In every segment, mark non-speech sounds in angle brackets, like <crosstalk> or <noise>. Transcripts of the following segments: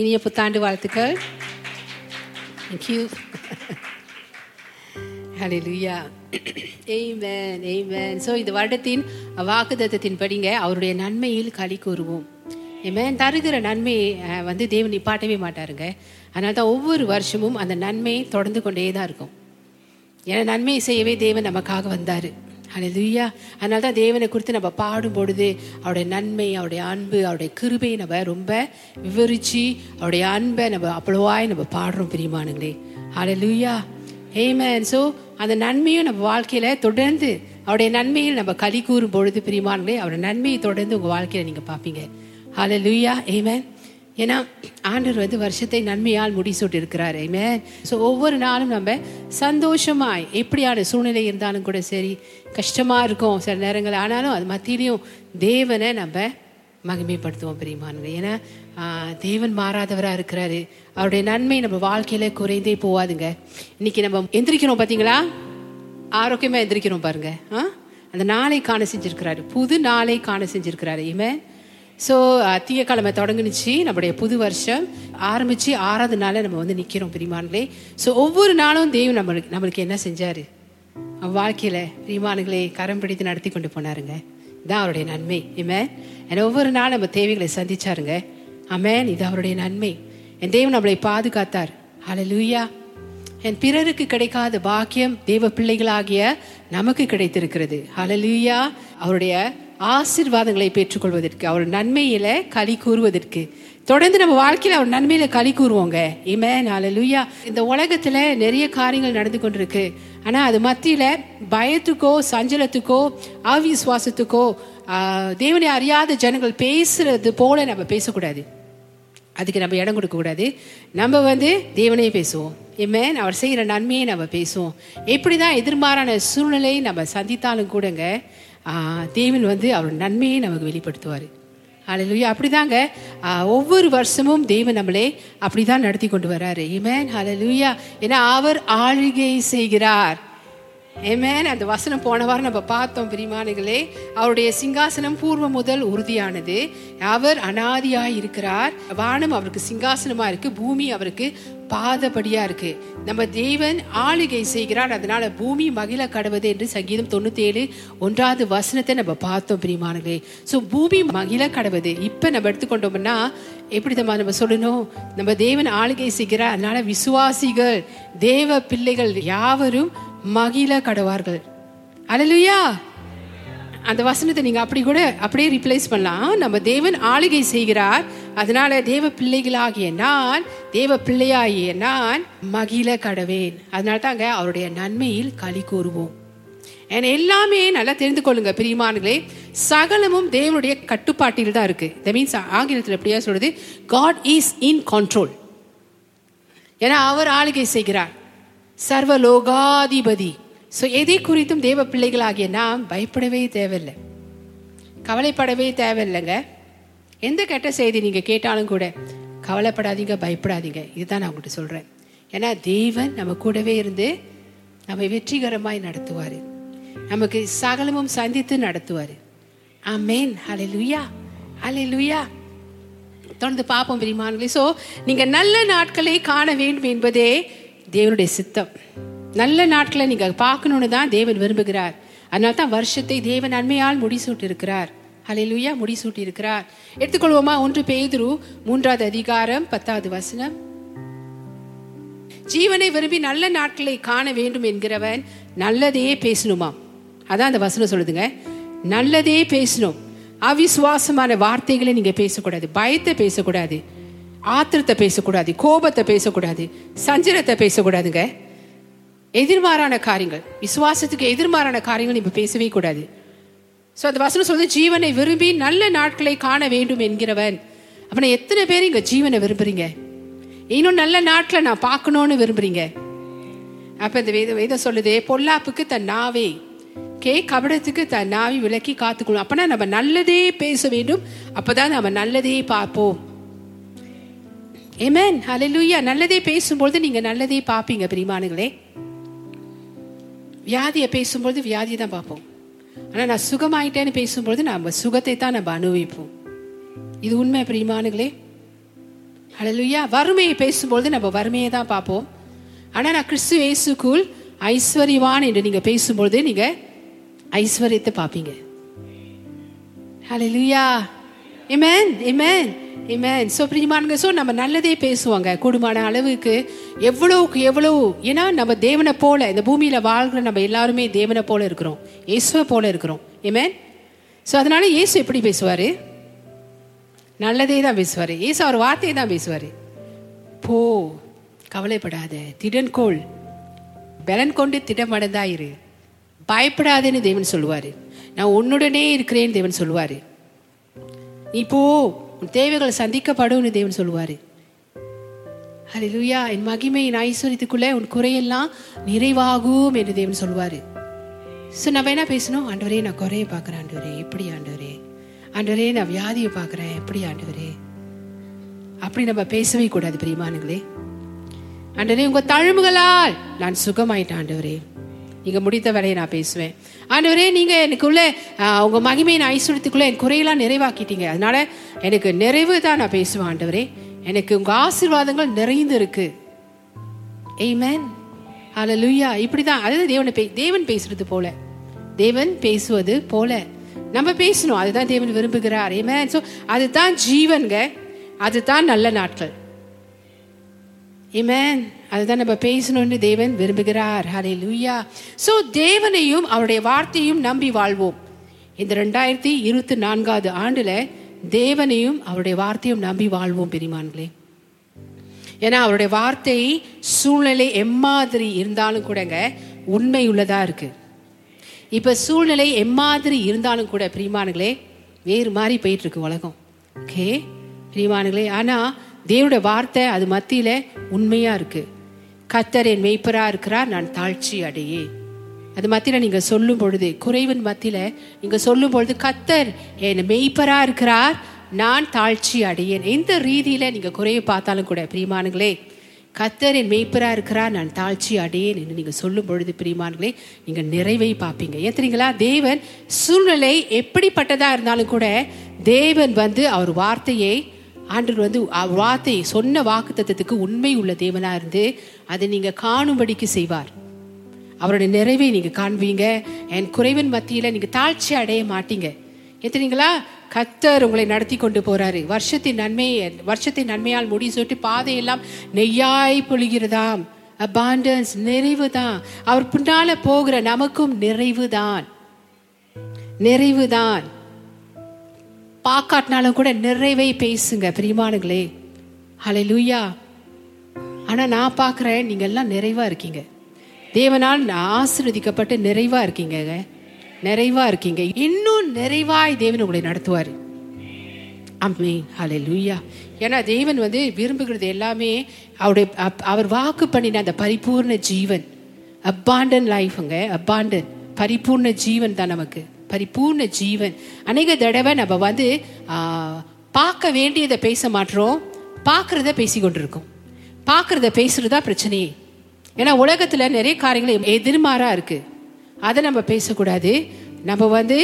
இனிய புத்தாண்டு வாழ்த்துக்கள். தேங்க்யூ ஹலே லூயா எய்மேன் எய்மேன் ஸோ இந்த வருடத்தின் வாக்குதத்தத்தின் படிங்க. அவருடைய நன்மையில் களி கூறுவோம். ஏமேன் தருகிற நன்மையை வந்து தேவன் நிப்பாட்டவே மாட்டாருங்க. அதனால தான் ஒவ்வொரு வருஷமும் அந்த நன்மை தொடர்ந்து கொண்டே தான் இருக்கும். ஏன்னா நன்மையை செய்யவே தேவன் நமக்காக வந்தார். ஹalleluya அதனால தான் தேவனை குறித்து நம்ம பாடும் பொழுது அவருடைய நன்மை அவருடைய அன்பு அவருடைய கிருபையை நம்ம ரொம்ப விவரித்து அவருடைய அன்பை நம்ம அவ்வளோவாய் நம்ம பாடுறோம் பிரியமானுங்களே ஹalleluya ஏமேன் ஸோ அந்த நன்மையும் நம்ம வாழ்க்கையில் தொடர்ந்து அவருடைய நன்மையில் நம்ம கலி கூறும் பொழுது பிரியமானுங்களே அவருடைய நன்மையை தொடர்ந்து உங்கள் வாழ்க்கையில் நீங்கள் பார்ப்பீங்க. ஹalleluya ஏமேன் ஏன்னா ஆண்டவர் வந்து வருஷத்தை நன்மையால் முடிசூட்டி இருக்கிறார் ஆமென் ஸோ ஒவ்வொரு நாளும் நம்ம சந்தோஷமாய் எப்படியான சூழ்நிலை இருந்தாலும் கூட சரி கஷ்டமாக இருக்கும் சில நேரங்கள் ஆனாலும் அது மத்தியிலையும் தேவனை நம்ம மகிமைப்படுத்துவோம் பிரியமானவர்களே. ஏன்னா தேவன் மாறாதவராக இருக்கிறாரு. அவருடைய நன்மை நம்ம வாழ்க்கையில குறைந்தே போவாதுங்க இன்னைக்கு நம்ம எந்திரிக்கிறோம் பார்த்தீங்களா ஆரோக்கியமாக எந்திரிக்கிறோம் பாருங்க. ஆ? அந்த நாளை காண செஞ்சிருக்கிறாரு. புது நாளை காண செஞ்சிருக்கிறாரு. இவன் ஸோ uh, திங்கக்கிழமை தொடங்கினுச்சு. நம்முடைய புது வருஷம் ஆரம்பித்து ஆறாவது நாளில் நம்ம வந்து நிற்கிறோம் பிரிமான்களே. ஸோ ஒவ்வொரு நாளும் தெய்வம் நம்மளுக்கு நம்மளுக்கு என்ன செஞ்சார்? வாழ்க்கையில் வாழ்க்கையில கரம் பிடித்து நடத்தி கொண்டு போனாருங்க. இதான் அவருடைய நன்மை. இமே ஏன்னா ஒவ்வொரு நாளும் நம்ம தேவைகளை சந்திச்சாருங்க. அமேன் இது அவருடைய நன்மை. என் தெய்வம் நம்மளை பாதுகாத்தார். ஹalleluya என் பிறருக்கு கிடைக்காத பாக்கியம் தெய்வ பிள்ளைகளாகிய நமக்கு கிடைத்திருக்கிறது. ஹalleluya அவருடைய ஆசீர்வாதங்களை பெற்றுக்கொள்வதற்கு அவர் நன்மையில களி கூறுவதற்கு. தொடர்ந்து நம்ம வாழ்க்கையில அவர் நன்மையில களி கூறுவோங்க. இமே ஹalleluya இந்த உலகத்துல நிறைய காரியங்கள் நடந்து கொண்டிருக்கு. ஆனா அது மத்தியில பயத்துக்கோ சஞ்சலத்துக்கோ அவிசுவாசத்துக்கோ தேவனை அறியாத ஜனங்கள் பேசுறது போல நம்ம பேசக்கூடாது. அதுக்கு நம்ம இடம் கொடுக்க கூடாது. நம்ம வந்து தேவனையே பேசுவோம். இம்மேன் அவர் செய்கிற நன்மையை நம்ம பேசுவோம். எப்படி தான் எதிர்மாறான சூழ்நிலையை நம்ம சந்தித்தாலும் கூடங்க தேவன் வந்து அவர் நன்மையை நமக்கு வெளிப்படுத்துவார். ஹலலுயா அப்படிதாங்க ஒவ்வொரு வருஷமும் தெய்வன் நம்மளே அப்படிதான் நடத்தி கொண்டு வர்றாரு இமேன் ஹலலுயா ஏன்னா அவர் ஆளுகை செய்கிறார். ஏமேன் அந்த வசனம் போன வாரம் நம்ம பார்த்தோம் பிரிமானிகளே அவருடைய சிங்காசனம் பூர்வ முதல் உறுதியானது. அவர் அனாதியாய் இருக்கிறார். வானம் அவருக்கு சிங்காசனமா இருக்கு. பூமி அவருக்கு பாதபடியா இருக்கு. நம்ம தேவன் ஆளுகை செய்கிறார். அதனால பூமி மகிழ கடவுது என்று சங்கீதம் தொண்ணூத்தி ஏழு ஒன்றாவது வசனத்தை நம்ம பார்த்தோம் பிரிமானங்களே ஸோ பூமி மகிழ கடவுது. இப்ப நம்ம எடுத்துக்கொண்டோம்னா எப்படி நம்ம நம்ம சொல்லணும்? நம்ம தேவன் ஆளுகை செய்கிறார். அதனால விசுவாசிகள் தேவ பிள்ளைகள் யாவரும் மகிழ கடவார்கள். அல்லேலூயா! அந்த வசனத்தை நீங்க அப்படி கூட அப்படியே ரிப்ளேஸ் பண்ணலாம். நம்ம தேவன் ஆளுகை செய்கிறார். அதனால தேவ பிள்ளைகளாகிய நான் தேவ பிள்ளையாகிய நான் மகிழ கடவேன். அதனால தாங்க அவருடைய நன்மையில் களி கூறுவோம். ஏன்னா எல்லாமே நல்லா தெரிந்து கொள்ளுங்க பிரியமானங்களே சகலமும் தேவனுடைய கட்டுப்பாட்டில் தான் இருக்கு. த மீன்ஸ் ஆங்கிலத்தில் எப்படியா சொல்றது? காட் இஸ் இன் கண்ட்ரோல் ஏன்னா அவர் ஆளுகை செய்கிறார். சர்வலோகாதிபதி. ஸோ எதை குறித்தும் தேவ பிள்ளைகளாகிய நாம் பயப்படவே தேவையில்லை. கவலைப்படவே தேவையில்லைங்க. எந்த கெட்ட செய்தி நீங்கள் கேட்டாலும் கூட கவலைப்படாதீங்க பயப்படாதீங்க. இதுதான் நான் உங்கள்கிட்ட சொல்கிறேன் ஏன்னா தேவன் நம்ம கூடவே இருந்து நம்மை வெற்றிகரமாய் நடத்துவார். நமக்கு சகலமும் சந்தித்து நடத்துவார். ஆமேன் அலை லுயா தொடர்ந்து பார்ப்போம் பிரிமானங்களே ஸோ நீங்கள் நல்ல நாட்களை காண வேண்டும் என்பதே தேவனுடைய சித்தம். நல்ல நாட்களை நீங்கள் பார்க்கணுன்னு தான் தேவன் விரும்புகிறார். அதனால தான் வருஷத்தை தேவன் நன்மையால் முடிசூட்டிருக்கிறார் இருக்கிறார் முடிசூட்டியிருக்கிறார். எடுத்துக்கொள்வோமா? ஒன்று பேதுரு மூன்றாவது அதிகாரம் பத்தாவது வசனம். ஜீவனை விரும்பி நல்ல நாட்களை காண வேண்டும் என்கிறவன் நல்லதையே பேசணுமா அதான் அந்த வசனம் சொல்லுதுங்க. நல்லதே பேசணும். அவிசுவாசமான வார்த்தைகளை நீங்க பேசக்கூடாது. பயத்தை பேசக்கூடாது. ஆத்திரத்தை பேசக்கூடாது கோபத்தை பேசக்கூடாது சஞ்சலத்தை பேசக்கூடாதுங்க. எதிர்மாறான காரியங்கள் விசுவாசத்துக்கு எதிர்மாறான காரியங்கள் இப்ப பேசவே கூடாது. ஸோ அந்த வசனம் சொல்லுது ஜீவனை விரும்பி நல்ல நாட்களை காண வேண்டும் என்கிறவன். அப்படின்னா எத்தனை பேர் இங்க ஜீவனை விரும்புறீங்க? இன்னும் நல்ல நாட்களை நான் பார்க்கணும்னு விரும்புறீங்க? அப்ப இந்த வேத வேதம் சொல்லுதே பொல்லாப்புக்கு தன் நாவே கே கபடத்துக்கு தன் நாவி விலக்கி காத்துக்கணும் அப்பனா நம்ம நல்லதே பேச வேண்டும் அப்பதான் நம்ம நல்லதே பார்ப்போம். ஏமேன் ஹalleluya நல்லதே பேசும்பொழுது நீங்க நல்லதே பார்ப்பீங்க பிரிமானுங்களே வியாதியை பேசும்பொழுது வியாதியை தான் பார்ப்போம். ஆனால் நான் சுகமாயிட்டேன்னு பேசும்பொழுது நம்ம சுகத்தை தான் நம்ம அனுபவிப்போம். இது உண்மை பிரிமானுங்களே ஹலலுயா வறுமையை பேசும்பொழுது நம்ம வறுமையை தான் பார்ப்போம். ஆனால் நான் கிறிஸ்து இயேசுக்குள் ஐஸ்வர்யவான் என்று நீங்கள் பேசும்பொழுது நீங்கள் ஐஸ்வர்யத்தை பார்ப்பீங்க. ஹலலுயா இமேன் இமேன் இமேன் ஸோ பிரியமானங்க ஸோ நம்ம நல்லதே பேசுவாங்க. கூடுமான அளவுக்கு எவ்வளவுக்கு எவ்வளவு ஏன்னா நம்ம தேவனை போல இந்த பூமியில் வாழ்கிற நம்ம எல்லாருமே தேவனை போல இருக்கிறோம். இயேசுவை போல இருக்கிறோம். இமேன் ஸோ அதனால இயேசு எப்படி பேசுவார்? நல்லதே தான் பேசுவார். இயேசு அவர் வார்த்தையை தான் பேசுவார். போ கவலைப்படாத திடன்கோள். பலன் கொண்டு திடமடைந்தாயிரு. பயப்படாதேன்னு தேவன் சொல்லுவார். நான் உன்னுடனே இருக்கிறேன்னு தேவன் சொல்லுவார். நீ போ. உன் தேவைகள் சந்திக்கப்படும்னு தேவன் சொல்லுவாரு. ஹalleluya என் மகிமையின் ஐஸ்வர்யத்துக்குள்ளே உன் குறையெல்லாம் நிறைவாகும் என்று தேவன் சொல்லுவாரு. ஸோ நம்ம என்ன பேசணும்? ஆண்டவரே நான் குறைய பார்க்குறேன் ஆண்டவரே. எப்படி ஆண்டவரே. ஆண்டவரே நான் வியாதியை பார்க்குறேன். எப்படி ஆண்டவரே. அப்படி நம்ம பேசவே கூடாது பிரியமானுங்களே ஆண்டவரே உங்கள் தழும்புகளால் நான் சுகமாயிட்டேன் ஆண்டவரே. நீங்க முடித்த வேலையை நான் பேசுவேன். ஆண்டவரே நீங்க எனக்குள்ள உங்கள் உங்க மகிமையின் ஐஸ்வர்யத்துக்குள்ள என் குறையெல்லாம் நிறைவாக்கிட்டீங்க. அதனால எனக்கு நிறைவு தான் நான் பேசுவேன் ஆண்டவரே. எனக்கு உங்க ஆசீர்வாதங்கள் நிறைந்து இருக்கு ஏமேன் இப்படி இப்படிதான். அதுதான் தேவனை பே தேவன் பேசுறது போல. தேவன் பேசுவது போல. நம்ம பேசணும். அதுதான் தேவன் விரும்புகிறார். ஏமேன் ஸோ அதுதான் ஜீவன்க அதுதான் நல்ல நாட்கள். இமேன் அதுதான் நம்ம பேசணும்னு தேவன் விரும்புகிறார். ஹலே லூயா ஸோ தேவனையும் அவருடைய வார்த்தையும் நம்பி வாழ்வோம். இந்த ரெண்டாயிரத்தி இருபத்தி நான்காவது ஆண்டில் தேவனையும் அவருடைய வார்த்தையும் நம்பி வாழ்வோம் பெரியமான்களே ஏன்னா அவருடைய வார்த்தை சூழ்நிலை எம்மாதிரி இருந்தாலும் கூடங்க உண்மை உள்ளதாக இருக்கு. இப்போ சூழ்நிலை எம்மாதிரி இருந்தாலும் கூட பிரிமானுங்களே வேறு மாதிரி போயிட்டு இருக்கு உலகம். ஓகே பிரிமானுங்களே ஆனா தேவனுடைய வார்த்தை அது மத்தியில உண்மையா இருக்கு. கத்தர் என் மெய்ப்பரா இருக்கிறார் நான் தாழ்ச்சி அடையே அது மத்தியில நீங்க சொல்லும் பொழுது குறைவின் மத்தியில நீங்க சொல்லும் பொழுது கத்தர் என் மெய்ப்பரா இருக்கிறார் நான் தாழ்ச்சி அடையேன். எந்த ரீதியில நீங்க குறைய பார்த்தாலும் கூட பிரியமானுங்களே கத்தர் என் மெய்ப்பரா இருக்கிறார் நான் தாழ்ச்சி அடையேன் என்று நீங்க சொல்லும் பொழுது பிரியமானங்களே நீங்க நிறைவை பார்ப்பீங்க. ஏத்துறீங்களா தேவன் சூழ்நிலை எப்படிப்பட்டதா இருந்தாலும் கூட தேவன் வந்து அவர் வார்த்தையை ஆண்டவர் வந்து வார்த்தை சொன்ன வாக்கு தத்துவத்துக்கு உண்மை உள்ள தேவனா இருந்து அதை நீங்க காணும்படிக்கு செய்வார். அவருடைய நிறைவை நீங்க காண்பீங்க. என் குறைவன் மத்தியில நீங்க தாழ்ச்சி அடைய மாட்டீங்க. எத்தனைங்களா கத்தர் உங்களை நடத்தி கொண்டு போறாரு. வருஷத்தின் நன்மை வருஷத்தின் நன்மையால் முடி சொட்டு பாதையெல்லாம் நெய்யாய் பொழிகிறதாம். அபாண்டன்ஸ் நிறைவு தான். அவர் பின்னால போகிற நமக்கும் நிறைவு தான். நிறைவு தான். பார்க்காட்டினாலும் கூட நிறைவை பேசுங்க பிரியமானுங்களே ஹலை லூயா ஆனால் நான் பார்க்குறேன் நீங்கள் எல்லாம் நிறைவாக இருக்கீங்க. தேவனால் நான் ஆசீர்வதிக்கப்பட்டு நிறைவாக இருக்கீங்க. நிறைவாக இருக்கீங்க. இன்னும் நிறைவாய் தேவன் உங்களை நடத்துவார். அம்மே ஹலே லூயா ஏன்னா தேவன் வந்து விரும்புகிறது எல்லாமே அவருடைய அப்- அவர் வாக்கு பண்ணின அந்த பரிபூர்ண ஜீவன். அப்பாண்டன் லைஃப்ங்க அப்பாண்டன் பரிபூர்ண ஜீவன் தான் நமக்கு. பரிபூர்ண ஜீவன். அநேக தடவை நம்ம வந்து பார்க்க வேண்டியதை பேச மாட்டோம் பார்க்குறத பேசி கொண்டிருக்கோம். பார்க்கறத தான் பிரச்சனையே. ஏன்னா உலகத்தில் நிறைய காரியங்கள் எதிர்மாறாக இருக்குது அதை நம்ம பேசக்கூடாது. நம்ம வந்து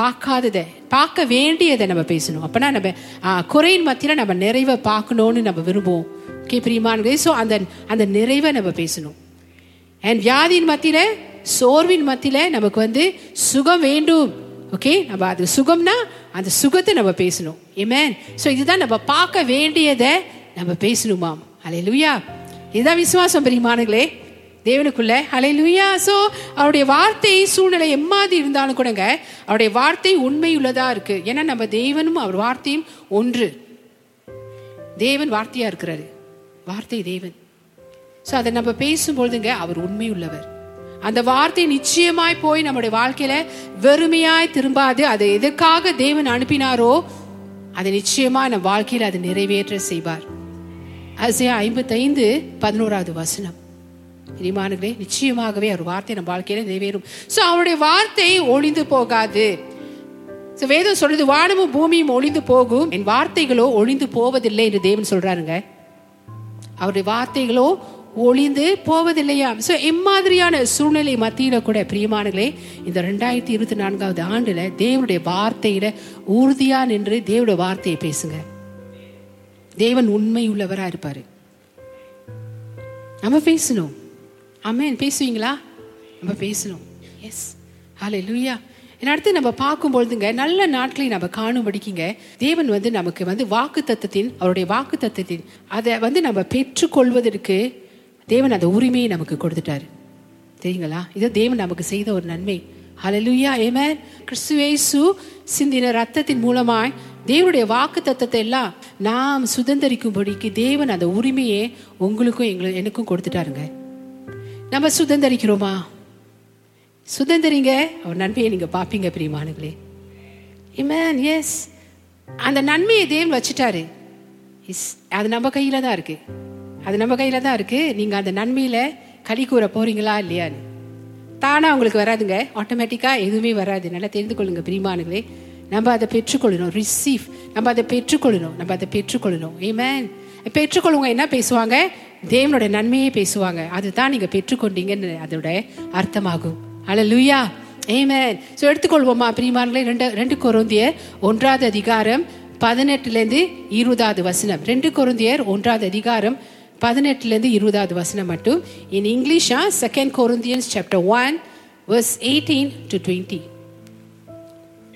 பார்க்காததை பார்க்க வேண்டியதை நம்ம பேசணும். அப்போனா நம்ம குறையின் மத்தியில் நம்ம நிறைவை பார்க்கணும்னு நம்ம விரும்புவோம். ஓகே பிரியமானது ஸோ அந்த அந்த நிறைவை நம்ம பேசணும். அண்ட் வியாதியின் மத்தியில் சோர்வின் மத்தியில் நமக்கு வந்து சுகம் வேண்டும். ஓகே நம்ம அது சுகம்னா அந்த சுகத்தை நம்ம பேசணும். ஏமேன் ஸோ இதுதான் நம்ம பார்க்க வேண்டியதை நம்ம பேசணுமாம். அலை லுயா இதுதான் விசுவாசம் பெரியமானுங்களே தேவனுக்குள்ள. அலை லுயா ஸோ அவருடைய வார்த்தை சூழ்நிலை எம்மாதி இருந்தாலும் கூடங்க அவருடைய வார்த்தை உண்மை உள்ளதா இருக்கு. ஏன்னா நம்ம தேவனும் அவர் வார்த்தையும் ஒன்று. தேவன் வார்த்தையா இருக்கிறாரு. வார்த்தை தேவன். ஸோ அதை நம்ம பேசும்பொழுதுங்க அவர் உண்மை உள்ளவர் அந்த வார்த்தை நிச்சயமாய் போய் நம்முடைய வாழ்க்கையில வெறுமையாய் திரும்பாது அதை எதற்காக தேவன் அனுப்பினாரோ அதை நிச்சயமா நம் வாழ்க்கையில் அது நிறைவேற்ற செய்வார். அசையா ஐம்பத்தைந்து பதினோராவது வசனம். பிரியமானங்களே நிச்சயமாகவே அவர் வார்த்தை நம் வாழ்க்கையில நிறைவேறும். ஸோ அவருடைய வார்த்தை ஒளிந்து போகாது. ஸோ வேதம் சொல்றது வானமும் பூமியும் ஒளிந்து போகும். என் வார்த்தைகளோ ஒளிந்து போவதில்லை என்று தேவன் சொல்றாருங்க. அவருடைய வார்த்தைகளோ ஒளிந்து போவதில்லையாம் ஸோ இம்மாதிரியான சூழ்நிலை மத்தியில் கூட பிரியமானங்களே இந்த ரெண்டாயிரத்தி இருபத்தி நான்காவது ஆண்டில் தேவனுடைய வார்த்தையில உறுதியா நின்று தேவனுடைய வார்த்தையை பேசுங்க. தேவன் உண்மை உள்ளவரா இருப்பார். நம்ம பேசணும். ஆமென் பேசுவீங்களா? நம்ம பேசணும். எஸ் ஹலே லூயா அடுத்து நம்ம பார்க்கும் பொழுதுங்க நல்ல நாட்களை நம்ம காணும்படிக்குங்க தேவன் வந்து நமக்கு வந்து வாக்கு தத்துவத்தின் அவருடைய வாக்கு தத்துவத்தின் அதை வந்து நம்ம பெற்றுக்கொள்வதற்கு தேவன் அந்த உரிமையை நமக்கு கொடுத்துட்டாரு. தெரியுங்களா? இது தேவன் நமக்கு செய்த ஒரு நன்மை. ஹலலுயா ஆமென் கிறிஸ்துவேசு சிந்தின ரத்தத்தின் மூலமாய் தேவனுடைய வாக்கு தத்துவத்தை எல்லாம் நாம் சுதந்திரிக்கும்படிக்கு தேவன் அந்த உரிமையை உங்களுக்கும் எங்களுக்கு எனக்கும் கொடுத்துட்டாருங்க. நம்ம சுதந்திரிக்கிறோமா? சுதந்திரிங்க. அவர் நன்மையை நீங்க பாப்பீங்க பிரியமானுங்களே இமேன் எஸ் அந்த நன்மையை தேவன் வச்சுட்டாரு. இஸ் அது நம்ம கையில தான் இருக்கு. அது நம்ம கையில தான் இருக்கு. நீங்க அந்த நன்மையில களி கூற போறீங்களா இல்லையான்னு. தானா உங்களுக்கு வராதுங்க. ஆட்டோமேட்டிக்கா எதுவுமே வராது. நல்லா தெரிந்து கொள்ளுங்க பிரிமானுங்களே நம்ம அதை பெற்றுக்கொள்ளணும். ரிசீவ் நம்ம அதை பெற்றுக்கொள்ளணும். நம்ம அதை பெற்றுக்கொள்ளணும். ஏமேன் பெற்றுக்கொள்ளுங்க என்ன பேசுவாங்க? தேவனோட நன்மையே பேசுவாங்க. அதுதான் நீங்க பெற்றுக்கொண்டீங்கன்னு அதோட அர்த்தமாகும். அல லுயா ஏமேன் ஸோ எடுத்துக்கொள்வோமா பிரிமானுங்களே ரெண்டு ரெண்டு கொரோந்தியர் ஒன்றாவது அதிகாரம் பதினெட்டுலேருந்து இருபதாவது வசனம். ரெண்டு குருந்தியர் ஒன்றாவது அதிகாரம் பதினெட்டுலேருந்து இருபதாவது வசனம் மட்டும். In இங்கிலீஷா second Corinthians chapter one verse eighteen to twenty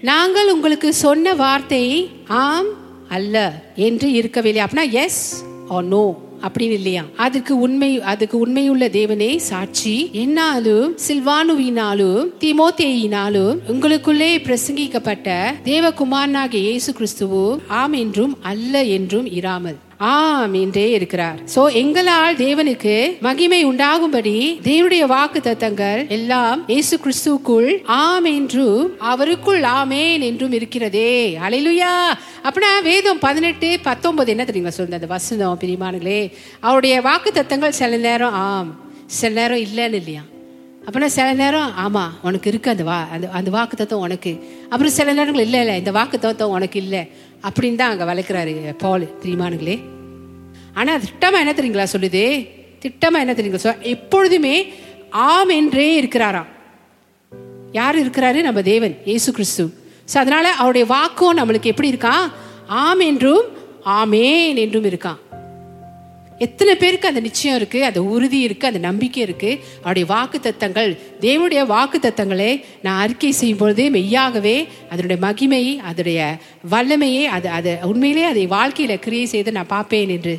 நாங்கள் உங்களுக்கு சொன்ன வார்த்தை ஆம் அல்ல என்று இருக்கவில்லை. அப்படின்னா எஸ் ஆர் நோ அப்படின்னு இல்லையா? அதுக்கு உண்மை அதுக்கு உண்மையுள்ள தேவனே சாட்சி என்னாலும் சில்வானுவினாலும் திமோத்தேயினாலும் உங்களுக்குள்ளே பிரசங்கிக்கப்பட்ட தேவகுமாரனாகிய இயேசு கிறிஸ்துவும் ஆம் என்றும் அல்ல என்றும் இராமல். ஆம் என்றே இருக்கிறார். சோ எங்களால் தேவனுக்கு மகிமை உண்டாகும்படி தேவனுடைய வாக்கு தத்தங்கள் எல்லாம் இயேசு கிறிஸ்துக்குள் ஆம் என்றும் அவருக்குள் ஆமேன் என்றும் இருக்கிறதே. அலையிலுயா அப்படின்னா வேதம் பதினெட்டு பத்தொன்பது என்ன தெரியுங்களா சொல்லுங்க அந்த வசனம் பிரிமானங்களே அவருடைய வாக்கு தத்தங்கள் சில நேரம் ஆம் சில நேரம் இல்லைன்னு இல்லையா? அப்படின்னா சில நேரம் ஆமா உனக்கு இருக்கு அந்த வா அந்த அந்த வாக்கு தத்துவம் உனக்கு. அப்புறம் சில நேரங்கள் இல்லை இல்லை இந்த வாக்கு தத்துவம் உனக்கு இல்லை. அப்படின்னு தான் அங்கே வளர்க்குறாரு பால் திரிமானுங்களே ஆனால் திட்டமாக என்ன தெரியுங்களா சொல்லுது? திட்டமாக என்ன தெரியுங்களா சொல் எப்பொழுதுமே ஆம் என்றே இருக்கிறாராம். யார் இருக்கிறாரு? நம்ம தேவன் இயேசு கிறிஸ்து. ஸோ அதனால அவருடைய வாக்கும் நம்மளுக்கு எப்படி இருக்கான் ஆம் என்றும் ஆமேன் என்றும் இருக்கான் எத்தனை பேருக்கு அந்த நிச்சயம் இருக்கு? அந்த உறுதி இருக்கு அந்த நம்பிக்கை இருக்கு. அவருடைய வாக்கு தத்தங்கள் தேவனுடைய வாக்கு தத்தங்களை நான் அறிக்கை செய்யும் பொழுது மெய்யாகவே அதனுடைய மகிமை அதனுடைய வல்லமையை அது அது உண்மையிலே அதை வாழ்க்கையில கிரியை செய்து நான் பார்ப்பேன் என்று.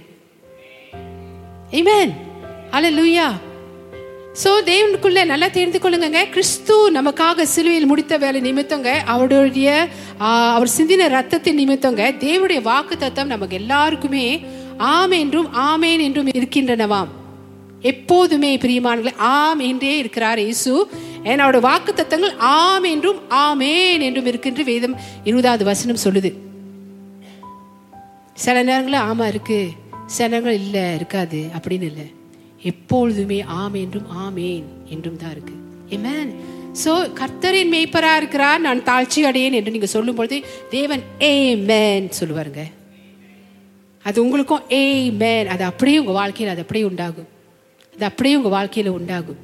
இவன் அல லூயா சோ தேவனுக்குள்ள நல்லா தெரிந்து கொள்ளுங்க கிறிஸ்து நமக்காக சிலுவையில் முடித்த வேலை நிமித்தங்க. அவருடைய அவர் சிந்தின ரத்தத்தின் நிமித்தங்க. தேவனுடைய வாக்கு தத்தம் நமக்கு எல்லாருக்குமே ஆம் என்றும் ஆமேன் என்றும் இருக்கின்றனவாம். எப்போதுமே பிரியமானங்களே ஆம் என்றே இருக்கிறார் இயேசு. என்னோட வாக்கு தத்தங்கள் ஆம் என்றும் ஆமேன் என்றும் இருக்கின்ற வேதம் இருபதாவது வசனம் சொல்லுது. சில நேரங்களில் ஆமா இருக்கு சில நேரங்கள் இல்லை இருக்காது அப்படின்னு இல்லை. எப்பொழுதுமே ஆம் என்றும் ஆமேன் என்றும் தான் இருக்கு. ஏமேன் ஸோ கர்த்தரின் மேய்ப்பரா இருக்கிறார் நான் தாழ்ச்சி அடையேன் என்று நீங்கள் சொல்லும் பொழுது தேவன் ஏ மேன் சொல்லுவாருங்க. அது உங்களுக்கும் ஏய் மேன் அது அப்படியே உங்கள் வாழ்க்கையில் அது அப்படியே உண்டாகும். அது அப்படியே உங்கள் வாழ்க்கையில் உண்டாகும்.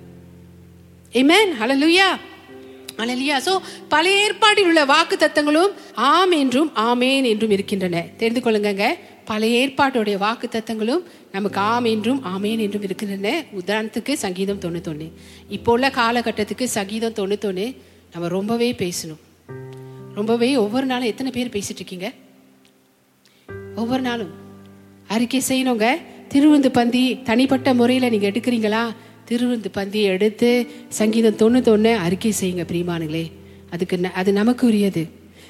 ஏ மேன் ஹலலுயா அலலியா சோ பழைய ஏற்பாட்டில் உள்ள வாக்கு தத்தங்களும் ஆம் என்றும் ஆமேன் என்றும் இருக்கின்றன. தெரிந்து கொள்ளுங்கங்க. பழைய ஏற்பாட்டுடைய வாக்கு தத்தங்களும் நமக்கு ஆம் என்றும் ஆமேன் என்றும் இருக்கின்றன. உதாரணத்துக்கு சங்கீதம் தொண்ணூத்தொன்று இப்போ உள்ள காலகட்டத்துக்கு சங்கீதம் தொண்ணூத்தொன்று நம்ம ரொம்பவே பேசணும். ரொம்பவே ஒவ்வொரு நாளும் எத்தனை பேர் பேசிட்டு இருக்கீங்க? ஒவ்வொரு நாளும். அறிக்கை செய்யணுங்க. திருவிந்து பந்தி தனிப்பட்ட முறையில் நீங்கள் எடுக்கிறீங்களா? திருவிந்து பந்தி எடுத்து சங்கீதம் தொண்ணூத்தொன்று அறிக்கை செய்யுங்க பிரியமானுங்களே அதுக்கு ந- அது நமக்கு உரியது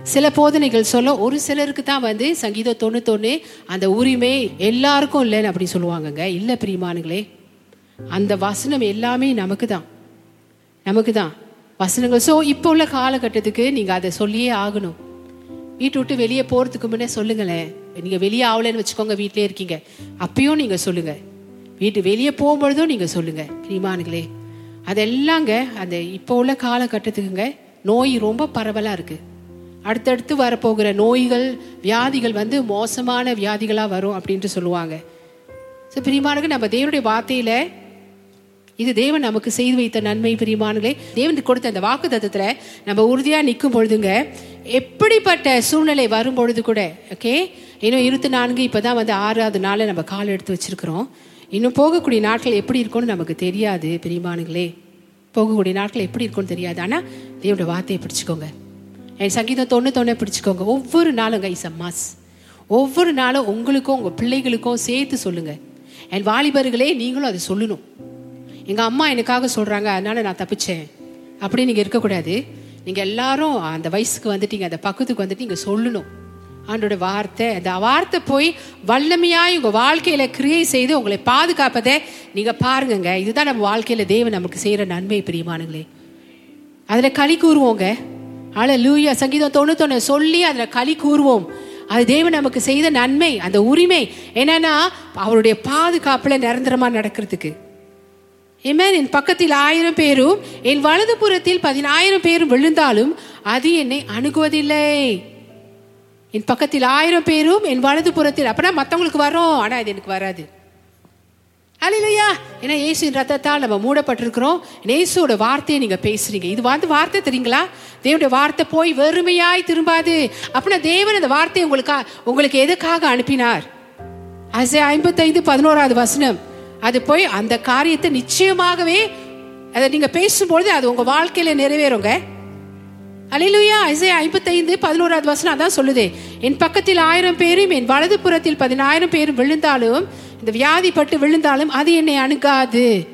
சில போதனைகள் சொல்ல ஒரு சிலருக்கு தான் வந்து சங்கீதம் தொண்ணூத்தொன்று அந்த உரிமை எல்லாருக்கும் இல்லைன்னு அப்படி சொல்லுவாங்கங்க. இல்லை பிரியமானுங்களே அந்த வசனம் எல்லாமே நமக்கு தான் நமக்கு தான் வசனங்கள். ஸோ இப்போ உள்ள காலகட்டத்துக்கு நீங்கள் அதை சொல்லியே ஆகணும். வீட்டை விட்டு வெளியே போகிறதுக்கு முன்னே சொல்லுங்களேன். நீங்கள் வெளியே ஆகலைன்னு வச்சுக்கோங்க வீட்டிலே இருக்கீங்க. அப்பயும் நீங்கள் சொல்லுங்கள் வீட்டு வெளியே போகும்பொழுதும் நீங்கள் சொல்லுங்கள் பிரிமானுங்களே அதெல்லாங்க அந்த இப்போ உள்ள காலகட்டத்துக்குங்க நோய் ரொம்ப பரவலாக இருக்குது அடுத்தடுத்து வரப்போகிற நோய்கள் வியாதிகள் வந்து மோசமான வியாதிகளாக வரும் அப்படின்ட்டு சொல்லுவாங்க. ஸோ பிரிமானுக்கு நம்ம தேவனுடைய வார்த்தையில் இது தேவன் நமக்கு செய்து வைத்த நன்மை பிரியமானுங்களே தேவன் கொடுத்த அந்த வாக்கு தத்துவத்தில் நம்ம உறுதியாக நிற்கும் பொழுதுங்க எப்படிப்பட்ட சூழ்நிலை வரும் பொழுது கூட ஓகே இன்னும் இருபத்தி நான்கு இப்போ தான் வந்து ஆறாவது நாளில் நம்ம கால் எடுத்து வச்சுருக்கிறோம். இன்னும் போகக்கூடிய நாட்கள் எப்படி இருக்கும்னு நமக்கு தெரியாது பெரியமானுங்களே போகக்கூடிய நாட்கள் எப்படி இருக்கும்னு தெரியாது. ஆனால் தேவோட வார்த்தையை பிடிச்சிக்கோங்க. என் சங்கீதம் தொண்ணூத்தொன்னே பிடிச்சிக்கோங்க. ஒவ்வொரு நாளும் கைஸ் அம்மாஸ் ஒவ்வொரு நாளும் உங்களுக்கும் உங்கள் பிள்ளைகளுக்கும் சேர்த்து சொல்லுங்கள் என் வாலிபர்களே நீங்களும் அதை சொல்லணும். எங்கள் அம்மா எனக்காக சொல்கிறாங்க அதனால நான் தப்பிச்சேன். அப்படி நீங்கள் இருக்கக்கூடாது. நீங்கள் எல்லாரும் அந்த வயசுக்கு வந்துட்டீங்க அந்த பக்கத்துக்கு வந்துட்டு நீங்கள் சொல்லணும். ஆண்டோட வார்த்தை அந்த வார்த்தை போய் வல்லமையாய் உங்கள் வாழ்க்கையில் கிரியை செய்து உங்களை பாதுகாப்பதை நீங்கள் பாருங்கங்க. இதுதான் நம்ம வாழ்க்கையில் தேவன் நமக்கு செய்கிற நன்மை பிரியமானங்களே அதில் களி கூறுவோங்க. ஆள லூயா சங்கீதம் தொண்ணூத்தொன்னு சொல்லி அதில் களி கூறுவோம். அது தேவன் நமக்கு செய்த நன்மை அந்த உரிமை. என்னன்னா அவருடைய பாதுகாப்புல நிரந்தரமா நடக்கிறதுக்கு. ஏமேன் என் பக்கத்தில் ஆயிரம் பேரும் என் வலது புறத்தில் பதினாயிரம் பேரும் விழுந்தாலும் அது என்னை அணுகுவதில்லை. என் பக்கத்தில் ஆயிரம் பேரும் என் வலது புறத்தில் அப்படின்னா மற்றவங்களுக்கு வரும் ஆனால் இது எனக்கு வராது. அலையிலையா ஏன்னா இயேசுவின் ரத்தத்தால் நம்ம மூடப்பட்டிருக்கிறோம். இயேசுவோட வார்த்தையை நீங்கள் பேசுறீங்க. இது வந்து வார்த்தை தெரியுங்களா? தேவனுடைய வார்த்தை போய் வெறுமையாய் திரும்பாது. அப்படின்னா தேவன் அந்த வார்த்தையை உங்களுக்கு உங்களுக்கு எதுக்காக அனுப்பினார்? அசே ஐம்பத்தைந்து பதினோராவது வசனம். அது போய் அந்த காரியத்தை நிச்சயமாகவே அதை நீங்கள் பேசும்பொழுது அது உங்கள் வாழ்க்கையில் நிறைவேறுங்க. அலையிலுயா ஐசை ஐம்பத்தைந்து பதினோராவது வசனம் அதான் சொல்லுதே. என் பக்கத்தில் ஆயிரம் பேரும் என் வலது புறத்தில் பதினாயிரம் பேரும் விழுந்தாலும் இந்த வியாதிப்பட்டு விழுந்தாலும் அது என்னை அணுகாது.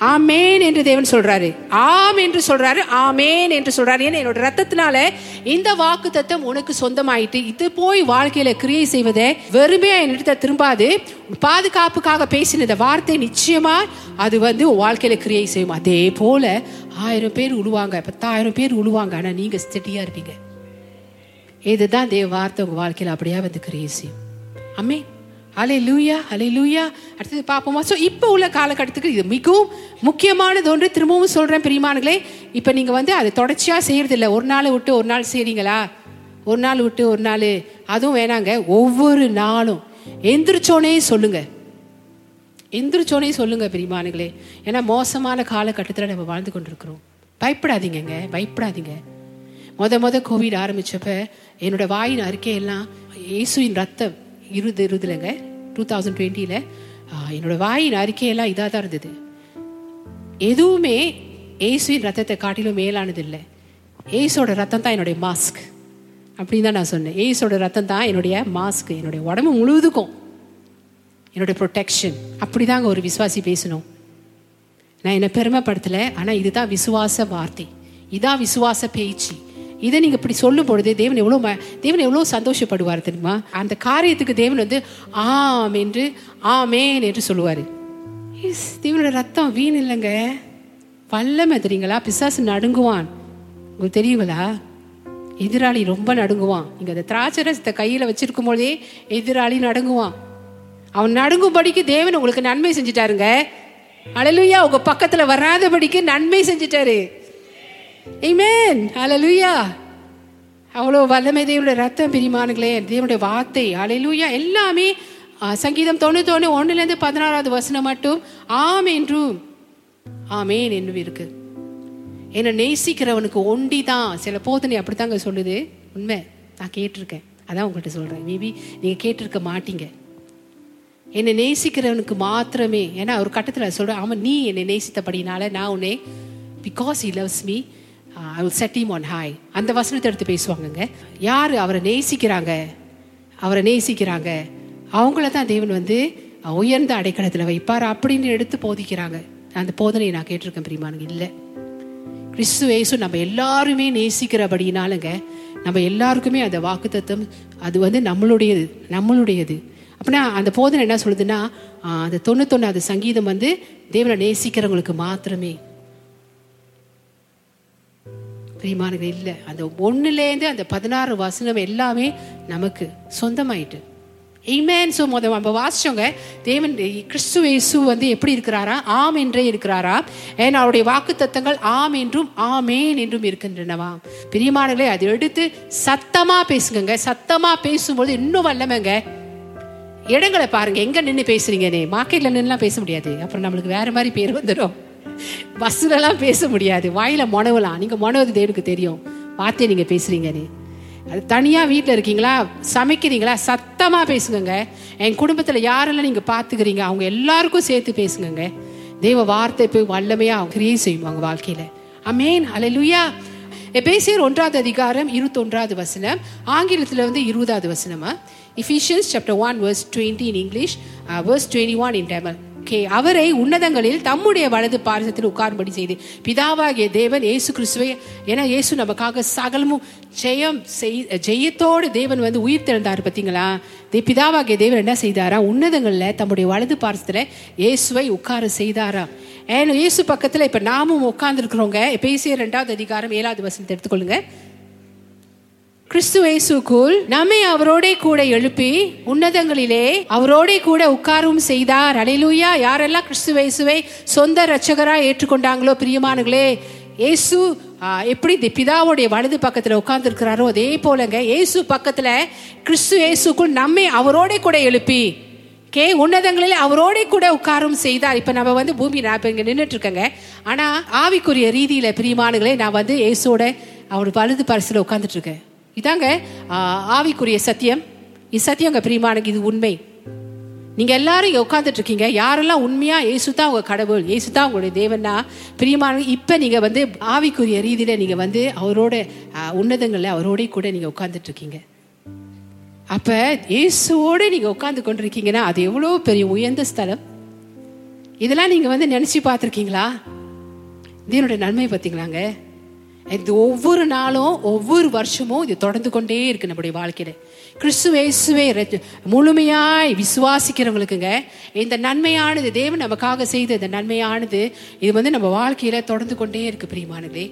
ஆமேன் என்று தேவன் சொல்றாரு. ஆம் என்று சொல்றாரு ஆமேன் என்று சொல்றாரு. ஏன்னா என்னோட ரத்தத்தினால இந்த வாக்கு தத்தம் உனக்கு சொந்தமாயிட்டு இது போய் வாழ்க்கையில கிரியை செய்வதை வெறுமையா என்னிடத்த திரும்பாது. பாதுகாப்புக்காக பேசின இந்த வார்த்தை நிச்சயமா அது வந்து வாழ்க்கையில கிரியை செய்யும். அதே போல ஆயிரம் பேர் உழுவாங்க. பத்தாயிரம் பேர் உழுவாங்க. ஆனா நீங்க ஸ்டெடியா இருப்பீங்க. இதுதான் தேவ வார்த்தை உங்க வாழ்க்கையில அப்படியே வந்து கிரியை செய்யும். அம்மே அலை லூயா அலை லூயா அடுத்தது பார்ப்போமா. ஸோ இப்போ உள்ள காலகட்டத்துக்கு இது மிகவும் முக்கியமானது ஒன்று. திரும்பவும் சொல்கிறேன் பிரியமானங்களே இப்போ நீங்கள் வந்து அதை தொடர்ச்சியாக செய்கிறதில்ல ஒரு நாள் விட்டு ஒரு நாள் செய்கிறீங்களா ஒரு நாள் விட்டு ஒரு நாள். அதுவும் வேணாங்க. ஒவ்வொரு நாளும். எந்திரிச்சோனே சொல்லுங்க. எந்திரிச்சோனே சொல்லுங்கள் பிரியமானங்களே ஏன்னா மோசமான காலகட்டத்தில் நம்ம வாழ்ந்து கொண்டிருக்கிறோம். பயப்படாதீங்கங்க. பயப்படாதீங்க. மொத மொத கோவிட் ஆரம்பித்தப்ப என்னோட வாயின் அறிக்கையெல்லாம் இயேசுவின் ரத்தம் இருது இருதுலங்க. டூ தௌசண்ட் டுவெண்ட்டியில் என்னோட வாயின் அறிக்கையெல்லாம் இதாக தான் இருந்தது. எதுவுமே ஏசுவின் ரத்தத்தை காட்டிலும் மேலானது இல்லை ஏசோட ரத்தம் தான் என்னுடைய மாஸ்க் அப்படின்னு தான் நான் சொன்னேன். ஏசோட ரத்தம் தான் என்னுடைய மாஸ்க் என்னுடைய உடம்பு முழுவதுக்கும் என்னுடைய ப்ரொடெக்ஷன் அப்படிதாங்க ஒரு விசுவாசி பேசணும். நான் என்னை பெருமைப்படுத்தலை ஆனால் இதுதான் விசுவாச வார்த்தை. இதான் விசுவாச பேச்சு. இதை நீங்க இப்படி சொல்லும் பொழுது தேவன் எவ்வளோ தேவன் எவ்வளோ சந்தோஷப்படுவார் தெரியுமா? அந்த காரியத்துக்கு தேவன் வந்து ஆம் என்று ஆமேன் என்று சொல்லுவார். தேவனோட ரத்தம் வீண் இல்லைங்க. வல்லமை தெரியுங்களா? பிசாசு நடுங்குவான். உங்களுக்கு தெரியுங்களா? எதிராளி ரொம்ப நடுங்குவான். இங்க அந்த திராட்சரசத்தை கையில வச்சிருக்கும் பொழுதே எதிராளி நடுங்குவான். அவன் நடுங்கும்படிக்கு தேவன் உங்களுக்கு நன்மை செஞ்சிட்டாருங்க. அழலுயா உங்க பக்கத்துல வராதபடிக்கு நன்மை செஞ்சிட்டாரு. ஏமேன் அலலுயா அவ்வளோ வல்லமை தேவனுடைய ரத்தம் பிரிமானுங்களே தேவனுடைய வார்த்தை. அலையிலூயா எல்லாமே சங்கீதம் தொண்ணூத்தொன்று ஒன்றுலேருந்து பதினாறாவது வசனம் மட்டும். ஆம் என்றும் ஆமேன் என்றும் இருக்கு என்னை நேசிக்கிறவனுக்கு ஒண்டி தான் சில போதனை அப்படித்தாங்க சொல்லுது. உண்மை. நான் கேட்டிருக்கேன். அதான் உங்கள்கிட்ட சொல்கிறேன் மேபி நீங்கள் கேட்டிருக்க மாட்டீங்க. என்னை நேசிக்கிறவனுக்கு மாத்திரமே. ஏன்னா ஒரு கட்டத்தில் சொல்கிறேன் ஆமாம் நீ என்னை நேசித்தபடினால நான் உன்னை because he loves me I will set him on high அந்த வசனத்தை எடுத்து பேசுவாங்கங்க. யார் அவரை நேசிக்கிறாங்க? அவரை நேசிக்கிறாங்க. அவங்கள தான் தேவன் வந்து உயர்ந்த அடைக்கலத்தில் வைப்பார் அப்படின்னு எடுத்து போதிக்கிறாங்க. அந்த போதனையை நான் கேட்டிருக்கேன் பிரிமானுங்க இல்லை. கிறிஸ்து ஏசு நம்ம எல்லாருமே நேசிக்கிறபடினாலுங்க நம்ம எல்லாருக்குமே அந்த வாக்கு தத்துவம் அது வந்து நம்மளுடையது நம்மளுடையது. அப்படின்னா அந்த போதனை என்ன சொல்லுதுன்னா அந்த தொண்ணூத்தொன்னாவது சங்கீதம் வந்து தேவனை நேசிக்கிறவங்களுக்கு மாத்திரமே. பிரியமானது இல்லை. அந்த ஒன்றுலேருந்து அந்த பதினாறு வசனம் எல்லாமே நமக்கு சொந்தமாயிட்டு. இமேன் ஸோ முத நம்ம வாசிச்சோங்க தேவன் கிறிஸ்து இயேசு வந்து எப்படி இருக்கிறாரா? ஆம் என்றே இருக்கிறாரா? ஏன்னா அவருடைய வாக்கு தத்தங்கள் ஆம் என்றும் ஆமேன் என்றும் இருக்கின்றனவா? பிரியமானங்களே அதை எடுத்து சத்தமா பேசுங்க சத்தமா பேசும்போது இன்னும் வல்லமைங்க. இடங்களை பாருங்க. எங்க நின்று பேசுறீங்கன்னு. மார்க்கெட்ல நின்றுலாம் பேச முடியாது. அப்புறம் நம்மளுக்கு வேற மாதிரி பேர் வந்துடும். பஸ்ஸுலலாம் பேச முடியாது. வாயில மொனவலாம் நீங்க மொனவது தேவனுக்கு தெரியும். வார்த்தையை நீங்க நீ. அது தனியா வீட்டில் இருக்கீங்களா? சமைக்கிறீங்களா? சத்தமா பேசுங்கங்க. என் குடும்பத்துல யாரெல்லாம் நீங்க பாத்துக்கிறீங்க? அவங்க எல்லாருக்கும் சேர்த்து பேசுங்கங்க. தெய்வ வார்த்தை போய் வல்லமையா கிரியை செய்வாங்க அவங்க வாழ்க்கையில. அமேன் அலையிலுயா எபேசியர் ஒன்றாவது அதிகாரம் இருபத்தொன்றாவது வசனம். ஆங்கிலத்தில் வந்து இருபதாவது வசனமா? Ephesians chapter one verse twenty in English verse twenty one in Tamil okay அவரை உன்னதங்களில் தம்முடைய வலது பாரசத்தில் உட்காரும்படி செய்து பிதாவாகிய தேவன் இயேசு கிறிஸ்துவை ஏன்னா இயேசு நமக்காக சகலமும் ஜெயம் செய் ஜெயத்தோடு தேவன் வந்து உயிர் திறந்தார் பார்த்தீங்களா? தே பிதாவாகிய தேவன் என்ன செய்தாரா? உன்னதங்களில் தம்முடைய வலது பாரசத்தில் இயேசுவை உட்கார செய்தாரா? ஏன்னா இயேசு பக்கத்தில் இப்போ நாமும் உட்கார்ந்துருக்குறோங்க. பேசிய ரெண்டாவது அதிகாரம் ஏழாவது வசனத்தை எடுத்துக்கொள்ளுங்க. கிறிஸ்து இயேசுக்குள் நம்மை அவரோடே கூட எழுப்பி உன்னதங்களிலே அவரோட கூட உட்காரவும் செய்தார். அலையிலூயா யாரெல்லாம் கிறிஸ்து இயேசுவை சொந்த ரட்சகரா ஏற்றுக்கொண்டாங்களோ பிரியமானங்களே இயேசு எப்படி தி பிதாவுடைய வலது பக்கத்துல உட்கார்ந்துருக்கிறாரோ அதே போலங்க இயேசு பக்கத்துல கிறிஸ்து இயேசுக்குள் நம்மை அவரோடே கூட எழுப்பி கே உன்னதங்களில் அவரோட கூட உட்காரும் செய்தார். இப்ப நம்ம வந்து பூமி நான் இப்ப நின்றுட்டு இருக்கேங்க ஆனா ஆவிக்குரிய ரீதியில பிரியமானங்களே நான் வந்து இயேசோட அவர் வலது பரிசுல உட்காந்துட்டு இருக்கேன் இதாங்க ஆவிக்குரிய சத்தியம். இது சத்தியங்க பிரியமானங்க இது உண்மை. நீங்க எல்லாரும் இங்க உட்காந்துட்டு இருக்கீங்க யாரெல்லாம் உண்மையா இயேசு தான் உங்க கடவுள் இயேசு தான் உங்களுடைய தேவன்னா பிரியமான இப்ப நீங்க வந்து ஆவிக்குரிய ரீதியில நீங்க வந்து அவரோட உன்னதங்கள்ல அவரோட கூட நீங்க உட்காந்துட்டு இருக்கீங்க அப்ப இயேசுவோட நீங்க உட்காந்து கொண்டிருக்கீங்கன்னா அது எவ்வளவு பெரிய உயர்ந்த ஸ்தலம். இதெல்லாம் நீங்க வந்து நினைச்சு பார்த்துருக்கீங்களா? இதனுடைய நன்மை பார்த்தீங்களாங்க இது ஒவ்வொரு நாளும் ஒவ்வொரு வருஷமும் இது தொடர்ந்து கொண்டே இருக்கு நம்முடைய வாழ்க்கையில. கிறிஸ்துவேசுவே முழுமையாய் விசுவாசிக்கிறவங்களுக்குங்க இந்த நன்மையானது தேவன் நமக்காக செய்த இந்த நன்மையானது இது வந்து நம்ம வாழ்க்கையில தொடர்ந்து கொண்டே இருக்கு பிரியமானதே